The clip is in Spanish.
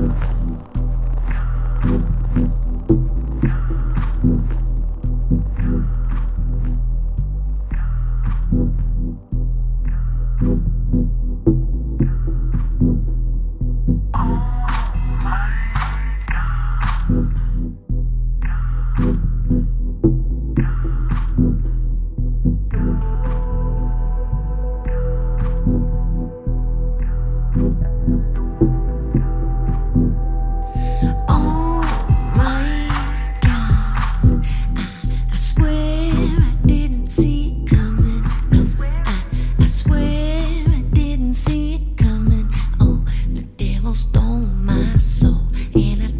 Tschüss. almost and I